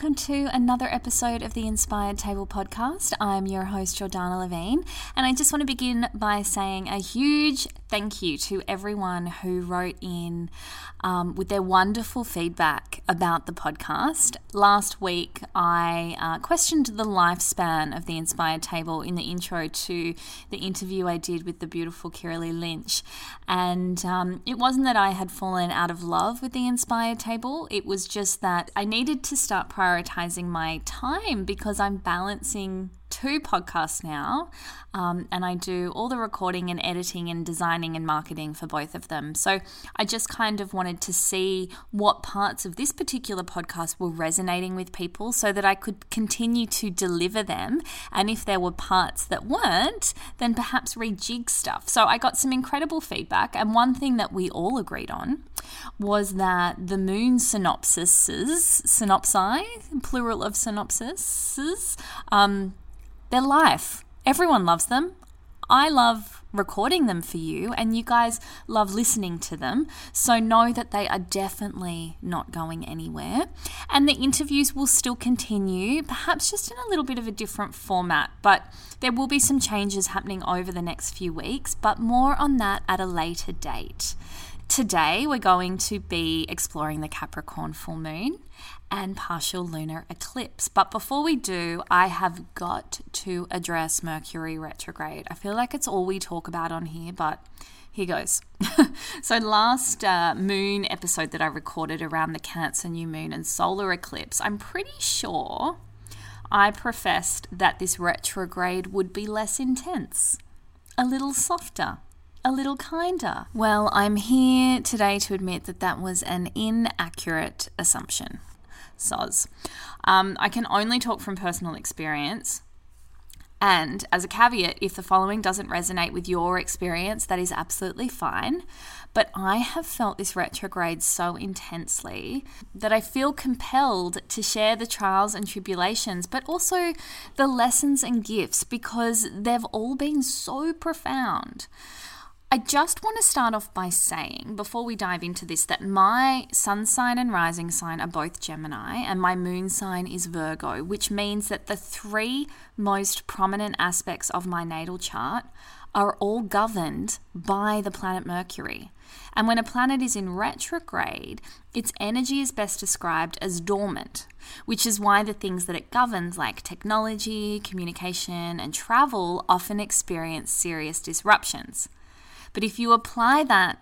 Welcome to another episode of the Inspired Table podcast. I'm your host, Jordana Levine, and I just want to begin by saying a huge thank you to everyone who wrote in um, with their wonderful feedback about the podcast. Last week, I uh, questioned the lifespan of the Inspired Table in the intro to the interview I did with the beautiful Kirralie Lynch. And um, it wasn't that I had fallen out of love with the Inspired Table, it was just that I needed to start prioritizing my time because I'm balancing two podcasts now, um, and I do all the recording and editing and designing and marketing for both of them. So I just kind of wanted to see what parts of this particular podcast were resonating with people so that I could continue to deliver them. And if there were parts that weren't, then perhaps rejig stuff. So I got some incredible feedback, and one thing that we all agreed on was that the moon synopsises, synopsi, plural of synopsises, um, they're life. Everyone loves them. I love recording them for you, and you guys love listening to them. So know that they are definitely not going anywhere. And the interviews will still continue, perhaps just in a little bit of a different format, but there will be some changes happening over the next few weeks, but more on that at a later date. Today, we're going to be exploring the Capricorn full moon and partial lunar eclipse. But before we do, I have got to address Mercury retrograde. I feel like it's all we talk about on here, but here goes. so, last uh, moon episode that I recorded around the Cancer new moon and solar eclipse, I'm pretty sure I professed that this retrograde would be less intense, a little softer a little kinder. Well, I'm here today to admit that that was an inaccurate assumption soz. Um, I can only talk from personal experience. And as a caveat, if the following doesn't resonate with your experience, that is absolutely fine. But I have felt this retrograde so intensely that I feel compelled to share the trials and tribulations, but also the lessons and gifts because they've all been so profound. I just want to start off by saying, before we dive into this, that my sun sign and rising sign are both Gemini, and my moon sign is Virgo, which means that the three most prominent aspects of my natal chart are all governed by the planet Mercury. And when a planet is in retrograde, its energy is best described as dormant, which is why the things that it governs, like technology, communication, and travel, often experience serious disruptions. But if you apply that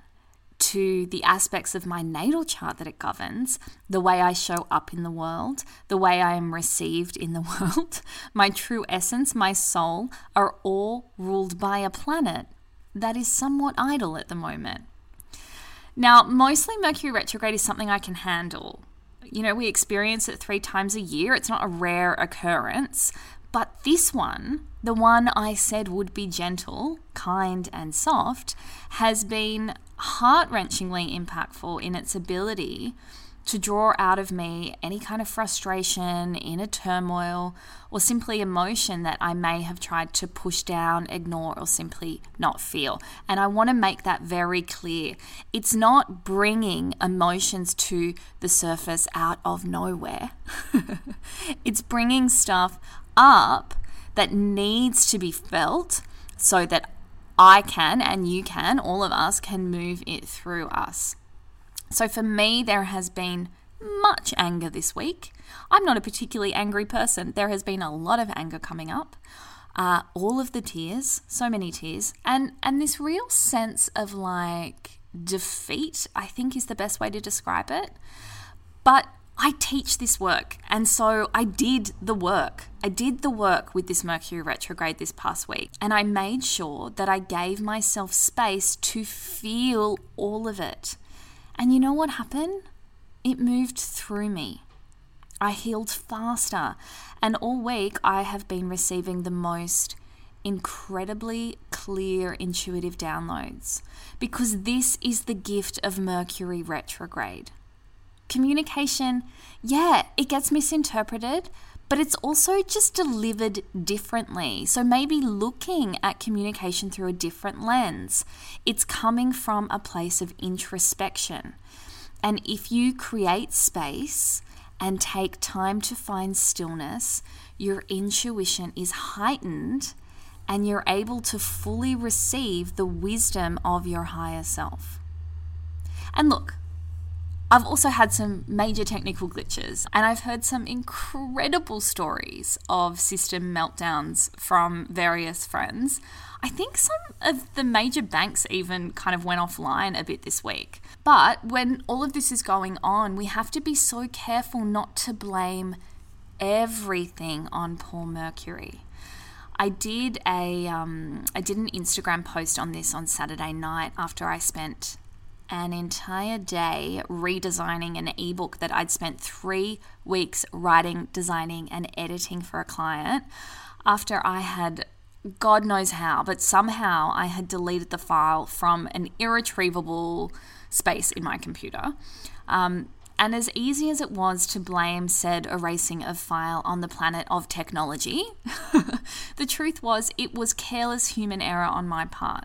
to the aspects of my natal chart that it governs, the way I show up in the world, the way I am received in the world, my true essence, my soul, are all ruled by a planet that is somewhat idle at the moment. Now, mostly Mercury retrograde is something I can handle. You know, we experience it three times a year. It's not a rare occurrence, but this one, the one I said would be gentle, kind, and soft, has been heart wrenchingly impactful in its ability to draw out of me any kind of frustration, inner turmoil, or simply emotion that I may have tried to push down, ignore, or simply not feel. And I want to make that very clear. It's not bringing emotions to the surface out of nowhere, it's bringing stuff up that needs to be felt so that I can and you can, all of us can move it through us. So for me, there has been much anger this week. I'm not a particularly angry person. There has been a lot of anger coming up. Uh, all of the tears, so many tears, and and this real sense of like defeat. I think is the best way to describe it. But I teach this work. And so I did the work. I did the work with this Mercury retrograde this past week. And I made sure that I gave myself space to feel all of it. And you know what happened? It moved through me. I healed faster. And all week I have been receiving the most incredibly clear intuitive downloads because this is the gift of Mercury retrograde. Communication, yeah, it gets misinterpreted, but it's also just delivered differently. So maybe looking at communication through a different lens. It's coming from a place of introspection. And if you create space and take time to find stillness, your intuition is heightened and you're able to fully receive the wisdom of your higher self. And look, I've also had some major technical glitches, and I've heard some incredible stories of system meltdowns from various friends. I think some of the major banks even kind of went offline a bit this week. But when all of this is going on, we have to be so careful not to blame everything on poor Mercury. I did a um, I did an Instagram post on this on Saturday night after I spent an entire day redesigning an ebook that I'd spent three weeks writing, designing, and editing for a client. After I had God knows how, but somehow I had deleted the file from an irretrievable space in my computer. Um, and as easy as it was to blame said erasing of file on the planet of technology, the truth was it was careless human error on my part.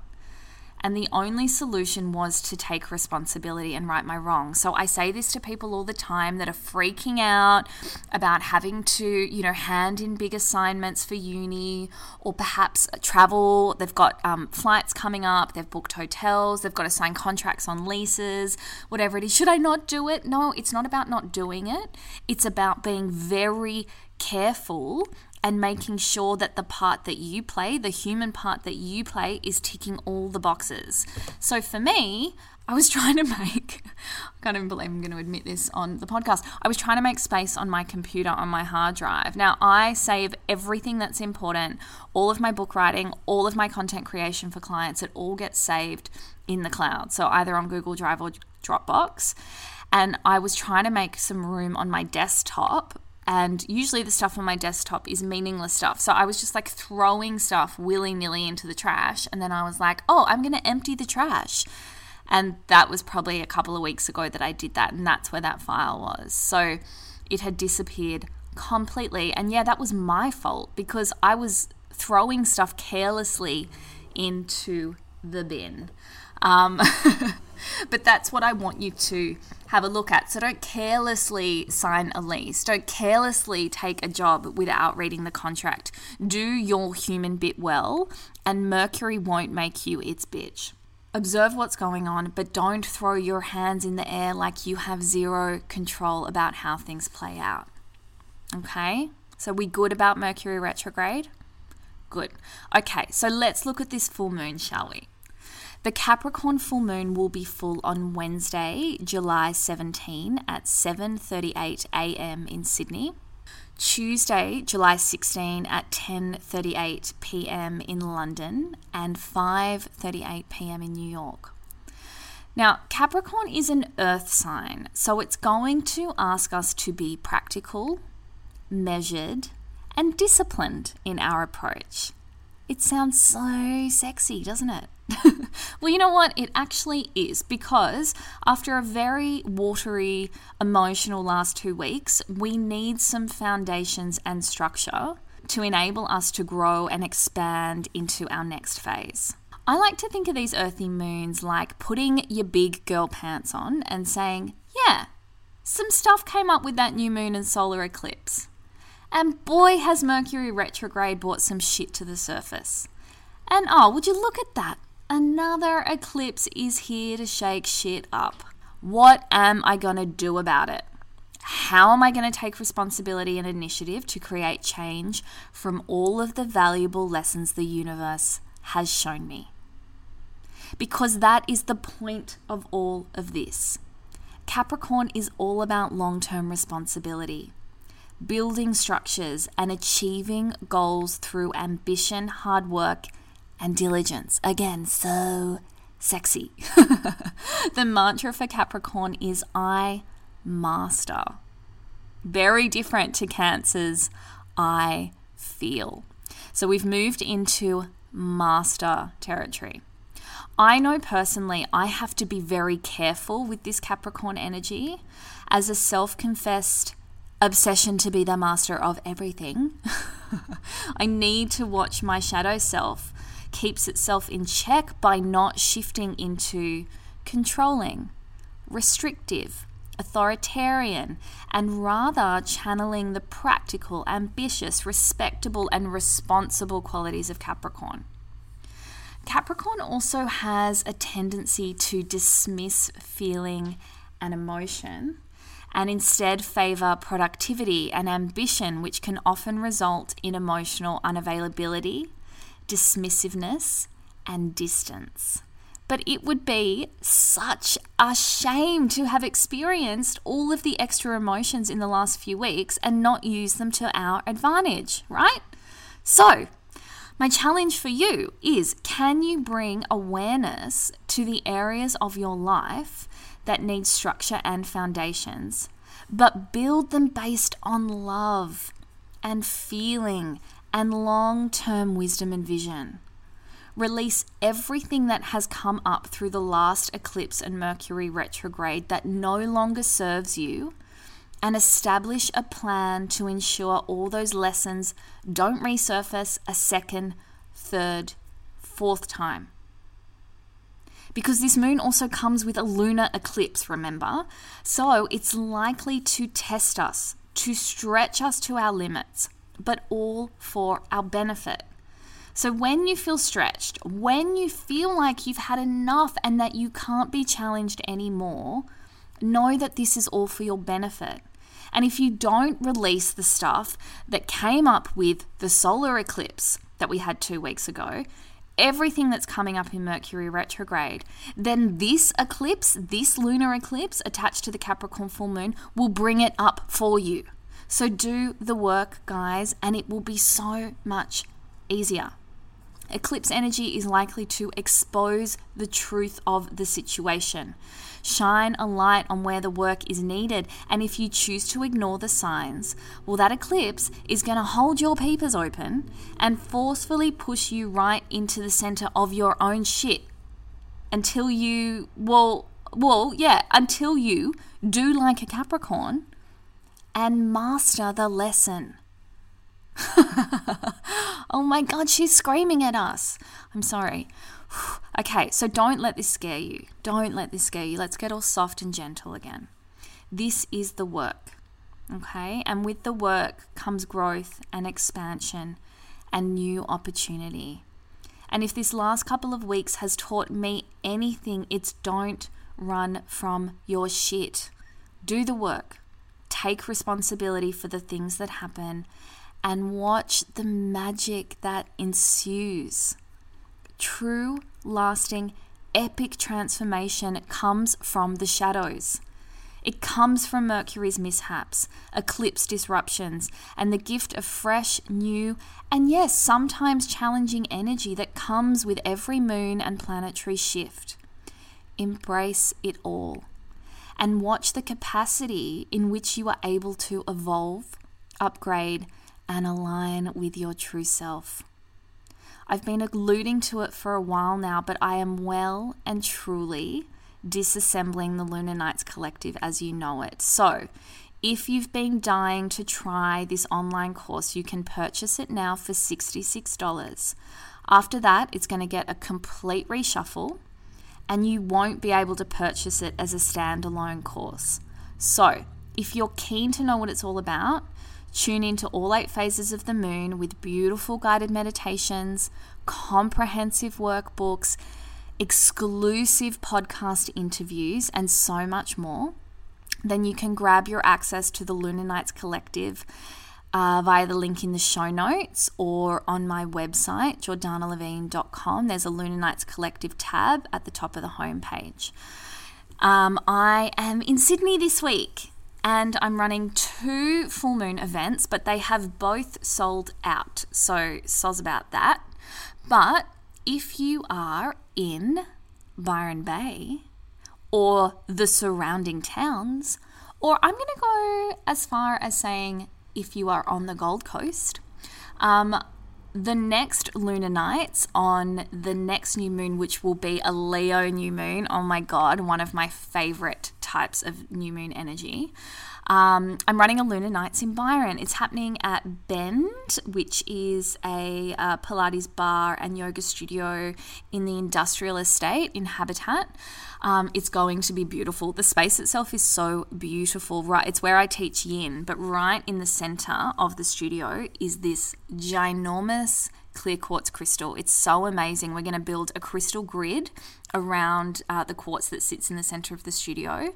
And the only solution was to take responsibility and right my wrong. So I say this to people all the time that are freaking out about having to, you know, hand in big assignments for uni or perhaps travel. They've got um, flights coming up, they've booked hotels, they've got to sign contracts on leases, whatever it is. Should I not do it? No, it's not about not doing it. It's about being very careful and making sure that the part that you play, the human part that you play, is ticking all the boxes. So for me, I was trying to make, I can't even believe I'm going to admit this on the podcast. I was trying to make space on my computer, on my hard drive. Now, I save everything that's important, all of my book writing, all of my content creation for clients, it all gets saved in the cloud. So either on Google Drive or Dropbox. And I was trying to make some room on my desktop and usually the stuff on my desktop is meaningless stuff. So I was just like throwing stuff willy nilly into the trash. And then I was like, oh, I'm going to empty the trash. And that was probably a couple of weeks ago that I did that. And that's where that file was. So it had disappeared completely. And yeah, that was my fault because I was throwing stuff carelessly into the bin. Um, but that's what I want you to have a look at. So don't carelessly sign a lease. Don't carelessly take a job without reading the contract. Do your human bit well, and Mercury won't make you its bitch. Observe what's going on, but don't throw your hands in the air like you have zero control about how things play out. Okay? So we good about Mercury retrograde? Good. Okay, so let's look at this full moon, shall we? The Capricorn full moon will be full on Wednesday, July 17 at 7:38 a.m. in Sydney. Tuesday, July 16 at 10:38 p.m. in London and 5:38 p.m. in New York. Now, Capricorn is an earth sign, so it's going to ask us to be practical, measured, and disciplined in our approach. It sounds so sexy, doesn't it? well, you know what? It actually is because after a very watery, emotional last two weeks, we need some foundations and structure to enable us to grow and expand into our next phase. I like to think of these earthy moons like putting your big girl pants on and saying, yeah, some stuff came up with that new moon and solar eclipse. And boy, has Mercury retrograde brought some shit to the surface. And oh, would you look at that? Another eclipse is here to shake shit up. What am I going to do about it? How am I going to take responsibility and initiative to create change from all of the valuable lessons the universe has shown me? Because that is the point of all of this. Capricorn is all about long term responsibility, building structures, and achieving goals through ambition, hard work, and diligence. Again, so sexy. the mantra for Capricorn is I master. Very different to Cancer's I feel. So we've moved into master territory. I know personally I have to be very careful with this Capricorn energy as a self confessed obsession to be the master of everything. I need to watch my shadow self keeps itself in check by not shifting into controlling, restrictive, authoritarian, and rather channeling the practical, ambitious, respectable, and responsible qualities of Capricorn. Capricorn also has a tendency to dismiss feeling and emotion and instead favor productivity and ambition, which can often result in emotional unavailability, dismissiveness, and distance. But it would be such a shame to have experienced all of the extra emotions in the last few weeks and not use them to our advantage, right? So, my challenge for you is can you bring awareness to the areas of your life that need structure and foundations, but build them based on love and feeling and long term wisdom and vision? Release everything that has come up through the last eclipse and Mercury retrograde that no longer serves you and establish a plan to ensure all those lessons don't resurface a second, third, fourth time. Because this moon also comes with a lunar eclipse, remember? So it's likely to test us, to stretch us to our limits, but all for our benefit. So, when you feel stretched, when you feel like you've had enough and that you can't be challenged anymore, know that this is all for your benefit. And if you don't release the stuff that came up with the solar eclipse that we had two weeks ago, everything that's coming up in Mercury retrograde, then this eclipse, this lunar eclipse attached to the Capricorn full moon, will bring it up for you. So do the work, guys, and it will be so much easier. Eclipse energy is likely to expose the truth of the situation, shine a light on where the work is needed, and if you choose to ignore the signs, well, that eclipse is going to hold your peepers open and forcefully push you right into the center of your own shit until you, well, well, yeah, until you do like a Capricorn and master the lesson. oh my God, she's screaming at us. I'm sorry. okay, so don't let this scare you. Don't let this scare you. Let's get all soft and gentle again. This is the work, okay? And with the work comes growth and expansion and new opportunity. And if this last couple of weeks has taught me anything, it's don't run from your shit. Do the work. Take responsibility for the things that happen and watch the magic that ensues. True, lasting, epic transformation comes from the shadows. It comes from Mercury's mishaps, eclipse disruptions, and the gift of fresh, new, and yes, sometimes challenging energy that comes with every moon and planetary shift. Embrace it all and watch the capacity in which you are able to evolve, upgrade, and align with your true self. I've been alluding to it for a while now, but I am well and truly disassembling the Lunar Nights Collective as you know it. So, if you've been dying to try this online course, you can purchase it now for $66. After that, it's going to get a complete reshuffle and you won't be able to purchase it as a standalone course. So, if you're keen to know what it's all about, Tune into all eight phases of the moon with beautiful guided meditations, comprehensive workbooks, exclusive podcast interviews, and so much more. Then you can grab your access to the Lunar Nights Collective uh, via the link in the show notes or on my website, jordanalevine.com. There's a Lunar Nights Collective tab at the top of the homepage. Um, I am in Sydney this week and I'm running two full moon events, but they have both sold out. So, soz about that. But if you are in Byron Bay or the surrounding towns, or I'm going to go as far as saying if you are on the Gold Coast, um, the next lunar nights on the next new moon, which will be a Leo new moon. Oh my God, one of my favorite types of new moon energy. Um, I'm running a Lunar Nights in Byron. It's happening at Bend, which is a uh, Pilates bar and yoga studio in the industrial estate in Habitat. Um, it's going to be beautiful. The space itself is so beautiful. Right, it's where I teach Yin, but right in the center of the studio is this ginormous clear quartz crystal. It's so amazing. We're going to build a crystal grid around uh, the quartz that sits in the center of the studio,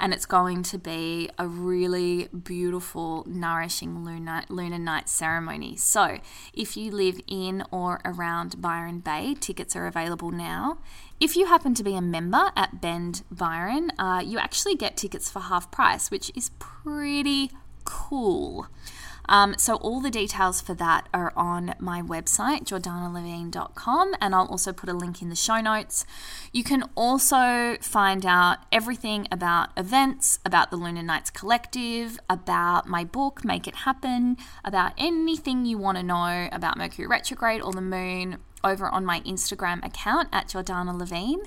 and it's going to be a really beautiful, nourishing lunar, lunar night ceremony. So, if you live in or around Byron Bay, tickets are available now. If you happen to be a member at Bend Byron, uh, you actually get tickets for half price, which is pretty cool. Um, so all the details for that are on my website, jordanalevine.com, and I'll also put a link in the show notes. You can also find out everything about events, about the Lunar Nights Collective, about my book, Make It Happen, about anything you want to know about Mercury retrograde or the moon over on my Instagram account at Jordana Levine.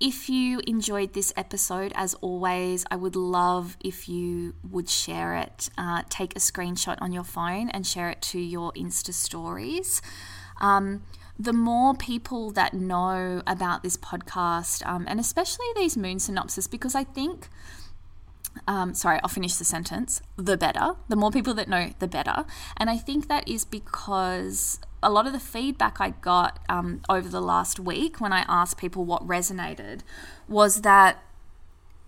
If you enjoyed this episode, as always, I would love if you would share it. Uh, take a screenshot on your phone and share it to your Insta stories. Um, the more people that know about this podcast, um, and especially these moon synopsis, because I think. Um, sorry, I'll finish the sentence. The better. The more people that know, the better. And I think that is because a lot of the feedback I got um, over the last week when I asked people what resonated was that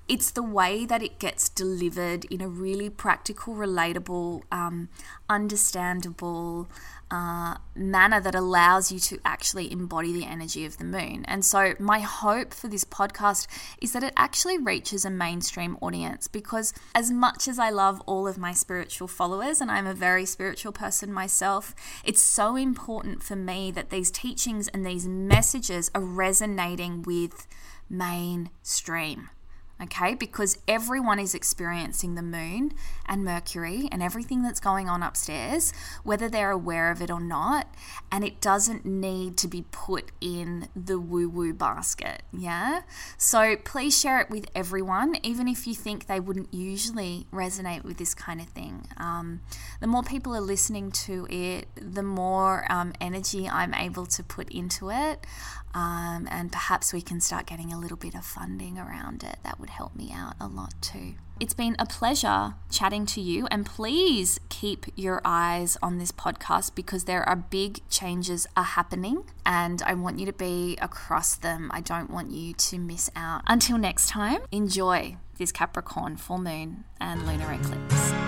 it's the way that it gets delivered in a really practical, relatable, um, understandable, uh, manner that allows you to actually embody the energy of the moon. And so, my hope for this podcast is that it actually reaches a mainstream audience because, as much as I love all of my spiritual followers, and I'm a very spiritual person myself, it's so important for me that these teachings and these messages are resonating with mainstream okay? Because everyone is experiencing the moon and Mercury and everything that's going on upstairs, whether they're aware of it or not. And it doesn't need to be put in the woo woo basket, yeah? So please share it with everyone, even if you think they wouldn't usually resonate with this kind of thing. Um, the more people are listening to it, the more um, energy I'm able to put into it. Um, and perhaps we can start getting a little bit of funding around it. That would help me out a lot too. It's been a pleasure chatting to you, and please keep your eyes on this podcast because there are big changes are happening, and I want you to be across them. I don't want you to miss out. Until next time, enjoy this Capricorn full moon and lunar eclipse.